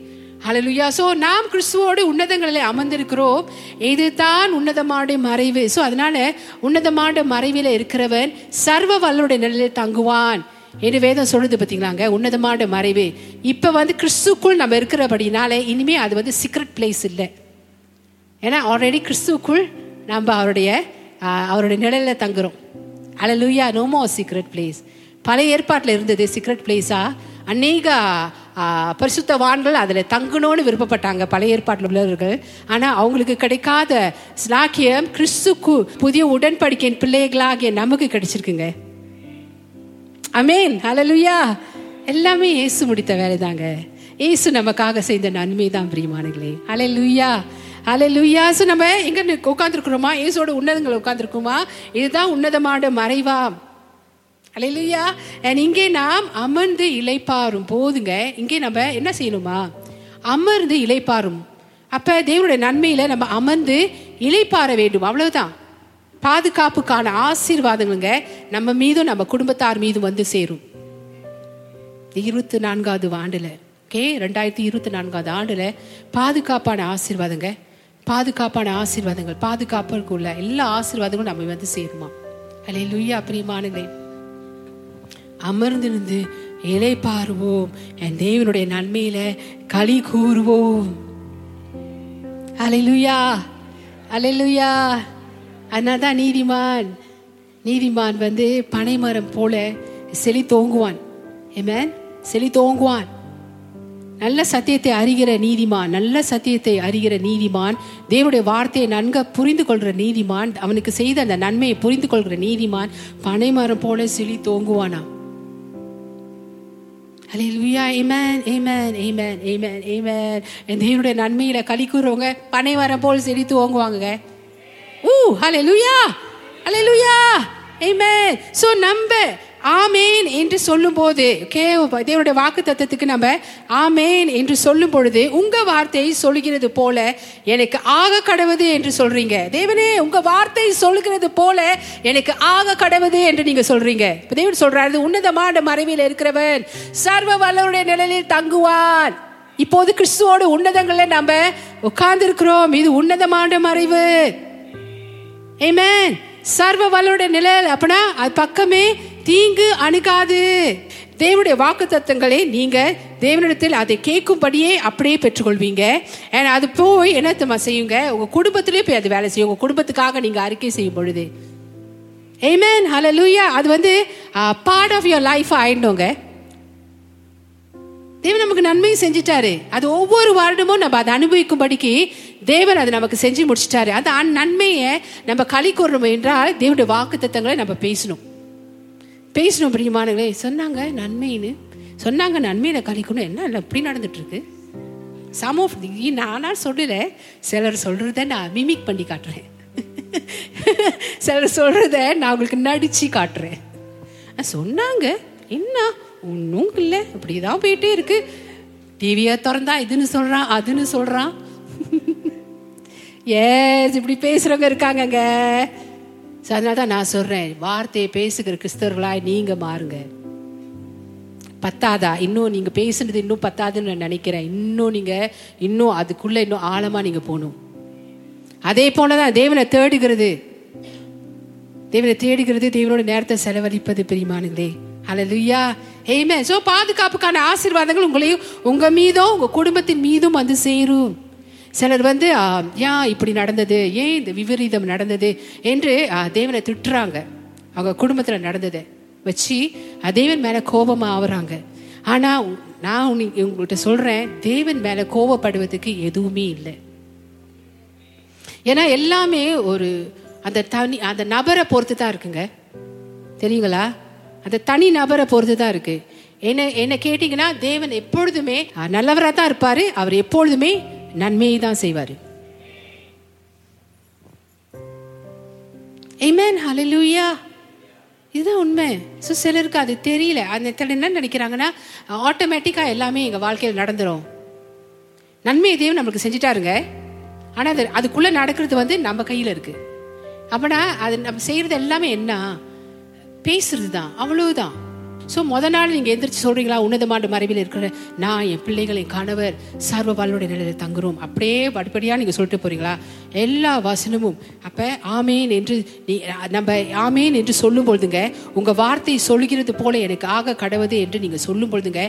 ஹலலுயா சோ நாம் கிறிஸ்துவோடு உன்னதங்களில் அமர்ந்திருக்கிறோம். இதுதான் உன்னதமான மறைவு. சோ அதனால உன்னதமான மறைவில இருக்கிறவன் சர்வ வல்லுடைய நிலையில் தங்குவான். என்று வேதம் சொல்லுது பார்த்தீங்களாங்க உன்னதமான மறைவு. இப்போ வந்து கிறிஸ்துக்குள் நம்ம இருக்கிறபடினால இனிமேல் அது வந்து சீக்ரெட் பிளேஸ் இல்லை. ஏன்னா ஆல்ரெடி கிறிஸ்துக்குள் நம்ம அவருடைய அவருடைய நிழலில் தங்குறோம். அலலுயா நோமோ சீக்ரெட் பிளேஸ் பழைய ஏற்பாட்டில் இருந்தது சீக்ரெட் பிளேஸாக அநேக பரிசுத்தவான்கள் அதில் தங்கணும்னு விருப்பப்பட்டாங்க பழைய ஏற்பாட்டில் உள்ளவர்கள். ஆனால் அவங்களுக்கு கிடைக்காத ஸ்லாக்கியம் கிறிஸ்துக்கு புதிய உடன்படிக்கையின் பிள்ளைகளாகிய நமக்கு கிடைச்சிருக்குங்க. அமேன் ஹalleluya. எல்லாமே இயேசு முடித்த வேலைதாங்க. ஏசு நமக்காக செய்த நன்மை தான் பிரியமானங்களே ஹalleluya. ஹalleluya. சோ நம்ம எங்க உட்காந்துருக்குறோமா ஏசோட உன்னதங்களை உட்காந்துருக்குமா இதுதான் உன்னதமான மறைவா. ஹalleluya. And இங்கே நாம் அமர்ந்து இளைப்பாறும் போதுங்க. இங்கே நம்ம என்ன செய்யணுமா? அமர்ந்து இளைப்பாறும் அப்ப தேவனுடைய நன்மையில நம்ம அமர்ந்து இழைப்பார வேண்டும். அவ்வளவுதான். பாதுகாப்புக்கான ஆசீர்வாதங்களுங்க நம்ம மீதும் நம்ம குடும்பத்தார் மீதும் வந்து சேரும். இருபத்தி நான்காவது ஆண்டுல ஓகே? ரெண்டாயிரத்தி இருபத்தி நான்காவது ஆண்டுல பாதுகாப்பான ஆசீர்வாதங்க. பாதுகாப்பான ஆசீர்வாதங்கள் பாதுகாப்புக்குள்ள எல்லா ஆசீர்வாதங்களும் நம்ம வந்து சேருமா. அலே லுய்யா பிரியமானங்களே அமர்ந்திருந்து இலை பாருவோம். என் தேவனுடைய நன்மையில களி கூறுவோம். அலைலுயா அதனால தான் நீதிமான் நீதிமான் வந்து பனைமரம் போல செழி தோங்குவான். ஏமேன் செழி தோங்குவான். நல்ல சத்தியத்தை அறிகிற நீதிமான் நல்ல சத்தியத்தை அறிகிற நீதிமான் தேவனுடைய வார்த்தையை நன்க புரிந்து கொள்கிற நீதிமான் அவனுக்கு செய்த அந்த நன்மையை புரிந்து கொள்கிற நீதிமான் பனைமரம் போல செழி தோங்குவானா? ஹalleluya amen. ஏமேன் ஏமேன் amen. Amen. என் தேவனுடைய நன்மையில களி கூறுறவங்க பனை மரம் போல் செழித்து ஓங்குவாங்க ஹலெலுயா ஹலெலுயா ஹalleluya amen. சோ நம்ம ஆமேன் என்று சொல்லும்போது ஓகே தேவனுடைய வாக்கு தத்துவத்துக்கு நம்ம ஆமேன் என்று சொல்லும் பொழுது உங்க வார்த்தையை சொல்லுகிறது போல எனக்கு ஆக கடவுது என்று சொல்றீங்க. தேவனே உங்க வார்த்தை சொல்லுகிறது போல எனக்கு ஆக கடவுது என்று நீங்க சொல்றீங்க. தேவன் சொல்றாரு உன்னதமான மறைவில் இருக்கிறவன் சர்வ வல்லவருடைய நிழலில் தங்குவான். இப்போது கிறிஸ்துவோட உன்னதங்களை நம்ம உட்கார்ந்து இருக்கிறோம் இது உன்னதமான மறைவு. ஏமேன் சர்வ வல்லோட நிழல் அப்படின்னா அது பக்கமே தீங்கு அணுகாது. தேவனுடைய வாக்கு தத்துவங்களை நீங்க தேவனிடத்தில் அதை கேட்கும்படியே அப்படியே பெற்றுக்கொள்வீங்க. ஏன்னா அது போய் என்ன செய்யுங்க? உங்க குடும்பத்திலே போய் அது வேலை செய்யும். உங்க குடும்பத்துக்காக நீங்க அறிக்கை செய்யும் பொழுது. ஏமேன் லூயா அது வந்து பார்ட் ஆஃப் யுவர் லைஃப் ஆயிடுங்க தேவன் நமக்கு நன்மையும் செஞ்சிட்டாரு. அது ஒவ்வொரு வருடமும் நம்ம அதை அனுபவிக்கும்படிக்கு தேவன் அதை நமக்கு செஞ்சு முடிச்சிட்டாரு. அந்த அந் நன்மையை நம்ம களி கூறணும் என்றால் தேவனுடைய வாக்கு தத்தங்களை நம்ம பேசணும். பேசணும் பிரியமானங்களே சொன்னாங்க நன்மைன்னு. சொன்னாங்க நன்மையில கழிக்கணும் என்ன இல்லை இப்படி நடந்துட்டு இருக்கு சம் ஆஃப் நானா சொல்லல சிலர் சொல்றத நான் மிமிக் பண்ணி காட்டுறேன். <laughs> சிலர் சொல்றத நான் உங்களுக்கு நடிச்சு காட்டுறேன். சொன்னாங்க. என்ன? ஒன்றும் இல்லை. இப்படிதான் போயிட்டே இருக்கு. டிவியை திறந்தா இதுன்னு சொல்றான் அதுன்னு சொல்றான் ஏஸ் <laughs> இப்படி பேசுறவங்க இருக்காங்கங்க. ஸோ அதனால தான் நான் சொல்றேன் வார்த்தையை பேசுகிற கிறிஸ்தவர்களாய் நீங்க மாறுங்க. பத்தாதா? இன்னும் நீங்க பேசுனது இன்னும் பத்தாதுன்னு நான் நினைக்கிறேன். இன்னும் நீங்க இன்னும் அதுக்குள்ள இன்னும் ஆழமா நீங்க போகணும். அதே போலதான் தேவனை தேடுகிறது. தேவனை தேடுகிறது தேவனோட நேரத்தை செலவழிப்பது பிரியமானுங்களே அலலுயா ஆமென் ஸோ பாதுகாப்புக்கான ஆசீர்வாதங்கள் உங்களையும் உங்கள் மீதும் உங்கள் குடும்பத்தின் மீதும் வந்து சேரும். சிலர் வந்து ஏன் இப்படி நடந்தது? ஏன் இந்த விபரீதம் நடந்தது? என்று தேவனை திட்டுறாங்க. அவங்க குடும்பத்தில் நடந்ததை வச்சு தேவன் மேலே கோபமாக ஆகுறாங்க ஆனால் நான் உனி- உங்கள்கிட்ட சொல்கிறேன் தேவன் மேலே கோபப்படுவதுக்கு எதுவுமே இல்லை. ஏன்னா எல்லாமே ஒரு அந்த தனி அந்த நபரை பொறுத்து தான் இருக்குங்க. தெரியுங்களா? அந்த தனி நபரை பொறுத்து தான் இருக்கு. என்ன என்ன கேட்டீங்கன்னா தேவன் எப்பொழுதுமே நல்லவராக தான் இருப்பாரு. அவர் எப்பொழுதுமே நன்மையை தான் செய்வார். ஏமேன் ஹலலூயா இதுதான் உண்மை. ஸோ சிலருக்கு அது தெரியல. அந்த இடத்துல என்ன நினைக்கிறாங்கன்னா ஆட்டோமேட்டிக்காக எல்லாமே எங்கள் வாழ்க்கையில் நடந்துடும் நன்மையை தேவன் நம்மளுக்கு செஞ்சுட்டாருங்க. ஆனால் அது அதுக்குள்ளே நடக்கிறது வந்து நம்ம கையில் இருக்குது அப்படின்னா அது நம்ம செய்கிறது எல்லாமே என்ன? பேசுறது தான் அவ்வளவுதான். ஸோ முத நாள் நீங்கள் எந்திரிச்சு சொல்றீங்களா? உன்னதமான மறைவில் இருக்கிற நான் என் பிள்ளைகள் என் கணவர் சர்வ வாழ்வுடைய நிலையில் தங்குறோம். அப்படியே படிப்படியாக நீங்கள் சொல்லிட்டு போறீங்களா? எல்லா வசனமும். அப்போ ஆமேன் என்று நீ நம்ம ஆமேன் என்று சொல்லும் பொழுதுங்க உங்கள் வார்த்தை சொல்கிறது போல எனக்கு ஆக கடவுது என்று நீங்கள் சொல்லும் பொழுதுங்க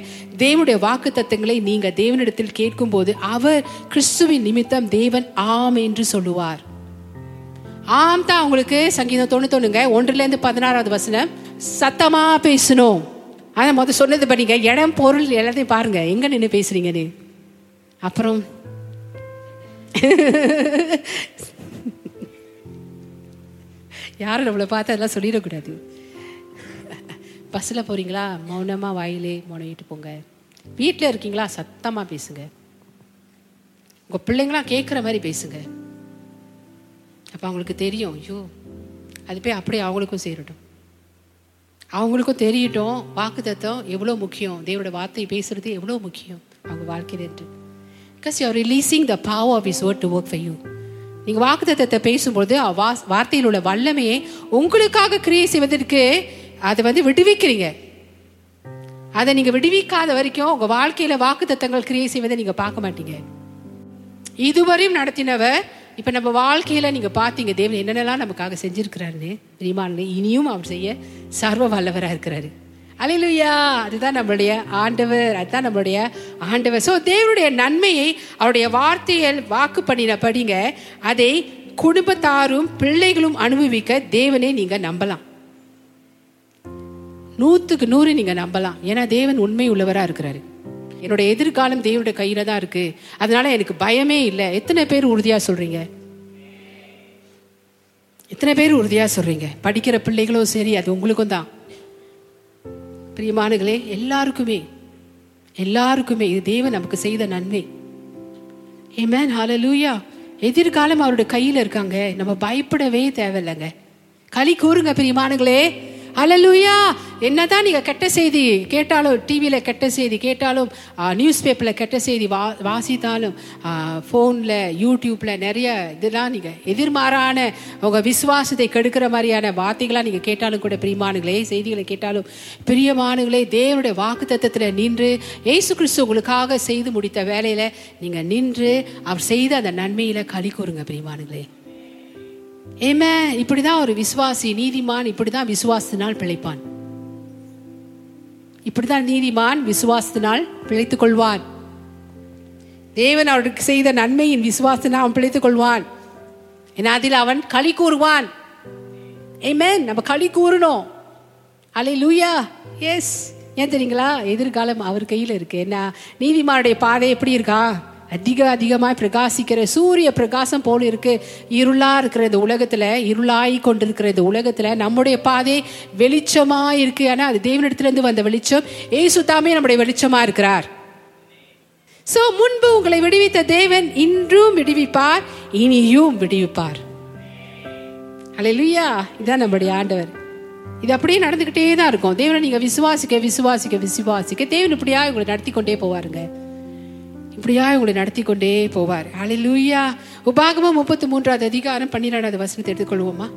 தேவனுடைய வாக்கு தத்துவங்களை நீங்கள் தேவனிடத்தில் கேட்கும்போது அவர் கிறிஸ்துவின் நிமித்தம் தேவன் ஆம் என்று சொல்லுவார். ஆம் தான் உங்களுக்கு சங்கீதம் தொண்ணூத்தொன்னுங்க. ஒன்றுலேருந்து பதினாறாவது வசனம். சத்தமா பேசணும் ஆனா முதல் சொன்னது படிங்க இடம் பொருள் எல்லாத்தையும் பாருங்க. எங்க நின்று பேசுறீங்கன்னு? அப்புறம். யாரும் நம்மளை பார்த்து அதெல்லாம் சொல்லிடக்கூடாது. பஸ்ஸில் போறீங்களா? மௌனமா வாயிலே மௌனிட்டு போங்க. வீட்டில் இருக்கீங்களா? சத்தமா பேசுங்க. உங்க பிள்ளைங்களாம் கேட்குற மாதிரி பேசுங்க. அப்போ அவங்களுக்கு தெரியும் ஐயோ அது போய் அப்படியே அவங்களுக்கும் சேரட்டும். அவங்களுக்கும் தெரியட்டும் வாக்கு தத்துவம் எவ்வளோ முக்கியம் தேவனோட வார்த்தை பேசுறது எவ்வளோ முக்கியம் அவங்க வாழ்க்கையில் என்று because you releasing the power of his work to work for you நீங்கள் வாக்கு தத்துவத்தை பேசும்பொழுது வா- வார்த்தையில் உள்ள வல்லமையை உங்களுக்காக கிரியை செய்வதற்கு அதை வந்து விடுவிக்கிறீங்க. அதை நீங்கள் விடுவிக்காத வரைக்கும் உங்கள் வாழ்க்கையில் வாக்கு தத்தங்கள் கிரியை செய்வதை நீங்கள் பார்க்க மாட்டீங்க. இதுவரையும் நடத்தினவர் இப்போ நம்ம வாழ்க்கையில் நீங்கள் பார்த்தீங்க தேவன் என்னென்னலாம் நமக்காக செஞ்சுருக்கிறாருன்னு தெரியுமான்னு இனியும் அவர் செய்ய சர்வ வல்லவராக இருக்கிறாரு. அலையிலுயா அதுதான் நம்மளுடைய ஆண்டவர் அதுதான் நம்மளுடைய ஆண்டவர். ஸோ தேவனுடைய நன்மையை அவருடைய வார்த்தைகள் வாக்கு பண்ணின படிங்க. அதை குடும்பத்தாரும் பிள்ளைகளும் அனுபவிக்க தேவனை நீங்கள் நம்பலாம். நூற்றுக்கு நூறு நீங்கள் நம்பலாம். ஏன்னா தேவன் உண்மை உள்ளவராக இருக்கிறாரு. என்னோட எதிர்காலம் தேவனுடைய கையில தான் இருக்கு. அதனால எனக்கு பயமே இல்லை. எத்தனை பேர் உறுதியா சொல்றீங்க? எத்தனை பேர் உறுதியா சொல்றீங்க? படிக்கிற பிள்ளைகளும் சரி அது உங்களுக்கும் தான். பிரியமானங்களே எல்லாருக்குமே எல்லாருக்குமே இது தேவன் நமக்கு செய்த நன்மை. ஏமேன் லூயா எதிர்காலம் அவருடைய கையில இருக்காங்க. நம்ம பயப்படவே தேவையில்லைங்க. களி கூறுங்க பிரியமானங்களே அலலுயா! என்னதான் நீங்க கெட்ட செய்தி கேட்டாலும் டிவியில கெட்ட செய்தி கேட்டாலும் நியூஸ் பேப்பர்ல கெட்ட செய்தி வா வாசித்தாலும் ஃபோனில் யூடியூப்ல நிறைய இதெல்லாம் நீங்க எதிர்மாறான உங்க விசுவாசத்தை கெடுக்கிற மாதிரியான வார்த்தைகளாக நீங்க கேட்டாலும் கூட பிரியமானுங்களே செய்திகளை கேட்டாலும் பிரியமானுங்களே தேவனுடைய வாக்கு தத்துவத்தில் நின்று ஏசு கிறிஸ்து உங்களுக்காக செய்து முடித்த வேலையில நீங்க நின்று அவர் செய்த அந்த நன்மையில களி கூறுங்க பிரியமானுங்களே ஏமே இப்படிதான் ஒரு விசுவாசி நீதிமான் இப்படிதான் விசுவாசத்தினால் பிழைப்பான். இப்படிதான் நீதிமான் விசுவாசத்தினால் பிழைத்துக் கொள்வான். தேவன் அவருக்கு செய்த நன்மையின் விசுவாசத்தினால் அவன் பிழைத்துக் கொள்வான். ஏன்னா அதில் அவன் களி கூறுவான். Amen. நம்ம களி கூறணும். அலை லூயா எஸ் ஏன் தெரியுங்களா? எதிர்காலம் அவர் கையில் இருக்கு. என்ன? நீதிமானுடைய பாதை எப்படி இருக்கா? அதிக அதிகமாய் பிரகாசிக்கிற சூரிய பிரகாசம் போல இருக்கு. இருளா இருக்கிற இந்த உலகத்துல இருளாய் கொண்டிருக்கிற இந்த உலகத்துல. நம்முடைய பாதை வெளிச்சமா இருக்கு. ஆனா அது தேவனிடத்திலிருந்து வந்த வெளிச்சம். ஏசு தாமே நம்முடைய வெளிச்சமா இருக்கிறார். சோ முன்பு உங்களை விடுவித்த தேவன் இன்றும் விடுவிப்பார் இனியும் விடுவிப்பார். அல்லேலூயா இதான் நம்முடைய ஆண்டவர். இது அப்படியே நடந்துகிட்டே தான் இருக்கும். தேவனை நீங்க விசுவாசிக்க விசுவாசிக்க விசுவாசிக்க தேவன் இப்படியா உங்களை நடத்தி கொண்டே போவாருங்க. இப்படியா உங்களை நடத்தி கொண்டே போவார். அல்லேலூயா உபாகமம் முப்பத்தி மூன்றாவது அதிகாரம் பன்னிரெண்டாவது வசனத்தை எடுத்துக்கொள்வோமா?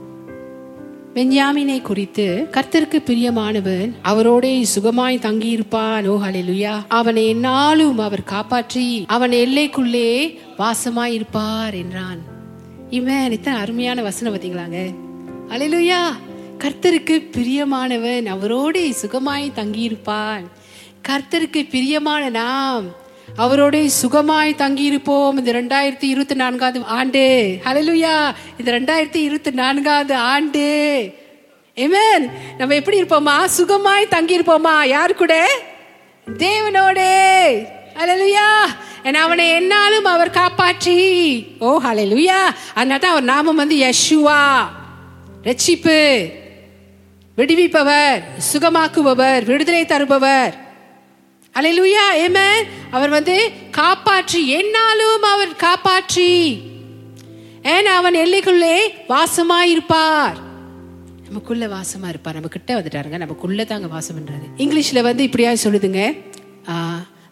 வெஞ்ஞாமினை குறித்து கர்த்தருக்கு பிரியமானவன் அவரோடே சுகமாய் தங்கியிருப்பான். ஓ ஹalleluya அவனை என்னாலும் அவர் காப்பாற்றி அவன் எல்லைக்குள்ளே வாசமாய் இருப்பார் என்றான். இவன் இத்தனை அருமையான வசனம் பார்த்தீங்களாங்க? ஹalleluya கர்த்தருக்கு பிரியமானவன் அவரோடே சுகமாய் தங்கியிருப்பான். கர்த்தருக்கு பிரியமான நாம் அவரோட சுகமாய் தங்கியிருப்போம் இந்த ரெண்டாயிரத்தி இருபத்தி நான்காவது ஆண்டு. ஹலலுயா இந்த ரெண்டாயிரத்தி இருபத்தி நான்காவது ஆண்டு. ஏமேன் நம்ம எப்படி இருப்போமா? சுகமாய் தங்கியிருப்போமா? யார் கூட? தேவனோடே. ஹலலுயா ஏன்னா அவனை என்னாலும் அவர் காப்பாற்றி. ஓ ஹலலுயா அதனால தான் அவர் நாமம் வந்து யஷுவா. ரட்சிப்பு. விடுவிப்பவர் சுகமாக்குபவர் விடுதலை தருபவர். அலையிலூயா ஏமன் அவர் வந்து காப்பாற்றி என்னாலும் அவர் காப்பாற்றி ஏன்னா அவன் எல்லைக்குள்ளே வாசமாயிருப்பார் நமக்குள்ள வாசமா இருப்பார் நம்ம கிட்ட வந்துட்டாருங்க நமக்குள்ள தாங்க வாசம் பண்றாரு இங்கிலீஷ்ல வந்து இப்படியா சொல்லுதுங்க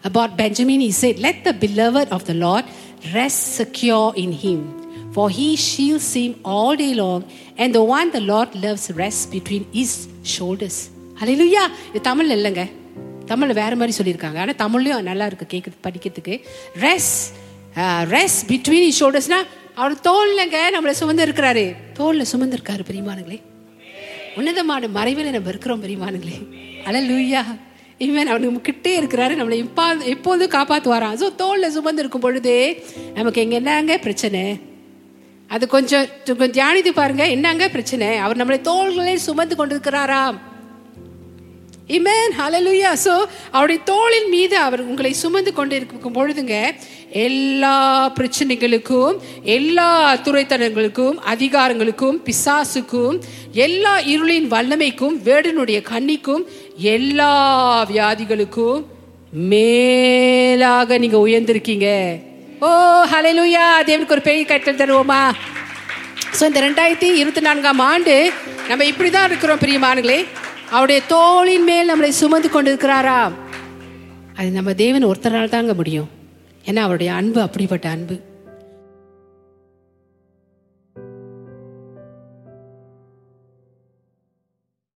about Benjamin is it let the beloved of the Lord rest secure in him for he shield him all day long and the one the Lord loves rests between his shoulders. Hallelujah இது தமிழ் இல்லைங்க தமிழ்ல வேற மாதிரி சொல்லியிருக்காங்க. ஆனா தமிழ்லயும் நல்லா இருக்கு கேட்குது படிக்கிறதுக்கு. ரெஸ் ரெஸ் பிட்வீன் இஸ் ஷோல்டர்ஸ்னா அவர் தோல்லங்க நம்மளை சுமந்து இருக்கிறாரு தோல்ல சுமந்து இருக்காரு பெரியமானுங்களே. உன்னதமான மறைவில் நம்ம இருக்கிறோம் பெரியமானுங்களே. அல லூயா இவன் அவனுக்கு கிட்டே இருக்கிறாரு நம்மளை இப்பா எப்போதும் காப்பாற்றுவாராம் ஸோ தோல்ல சுமந்து இருக்கும் பொழுது நமக்கு எங்க என்னங்க பிரச்சனை? அது கொஞ்சம் கொஞ்சம் தியானித்து பாருங்க என்னங்க பிரச்சனை? அவர் நம்மளை தோள்களே சுமந்து கொண்டிருக்கிறாராம். இமேன் ஹலலுயா ஸோ அவருடைய தோளின் மீது அவர் உங்களை சுமந்து கொண்டு இருக்கும் பொழுதுங்க எல்லா பிரச்சனைகளுக்கும் எல்லா துறைத்தனங்களுக்கும் அதிகாரங்களுக்கும் பிசாசுக்கும் எல்லா இருளின் வல்லமைக்கும் வேடனுடைய கண்ணிக்கும் எல்லா வியாதிகளுக்கும் மேலாக நீங்க உயர்ந்திருக்கீங்க. ஓ ஹலலுயா தேவனுக்கு ஒரு பெரிய கட்டல் தருவோமா? ஸோ இந்த ரெண்டாயிரத்தி இருபத்தி நான்காம் ஆண்டு நம்ம இப்படி தான் இருக்கிறோம் பிரியமானங்களே அவருடைய தோளின் மேல் நம்மளை சுமந்து கொண்டு இருக்கிறாரா அது நம்ம தேவன் ஒருத்தரால் தாங்க முடியும். ஏன்னா அவருடைய அன்பு அப்படிப்பட்ட அன்பு.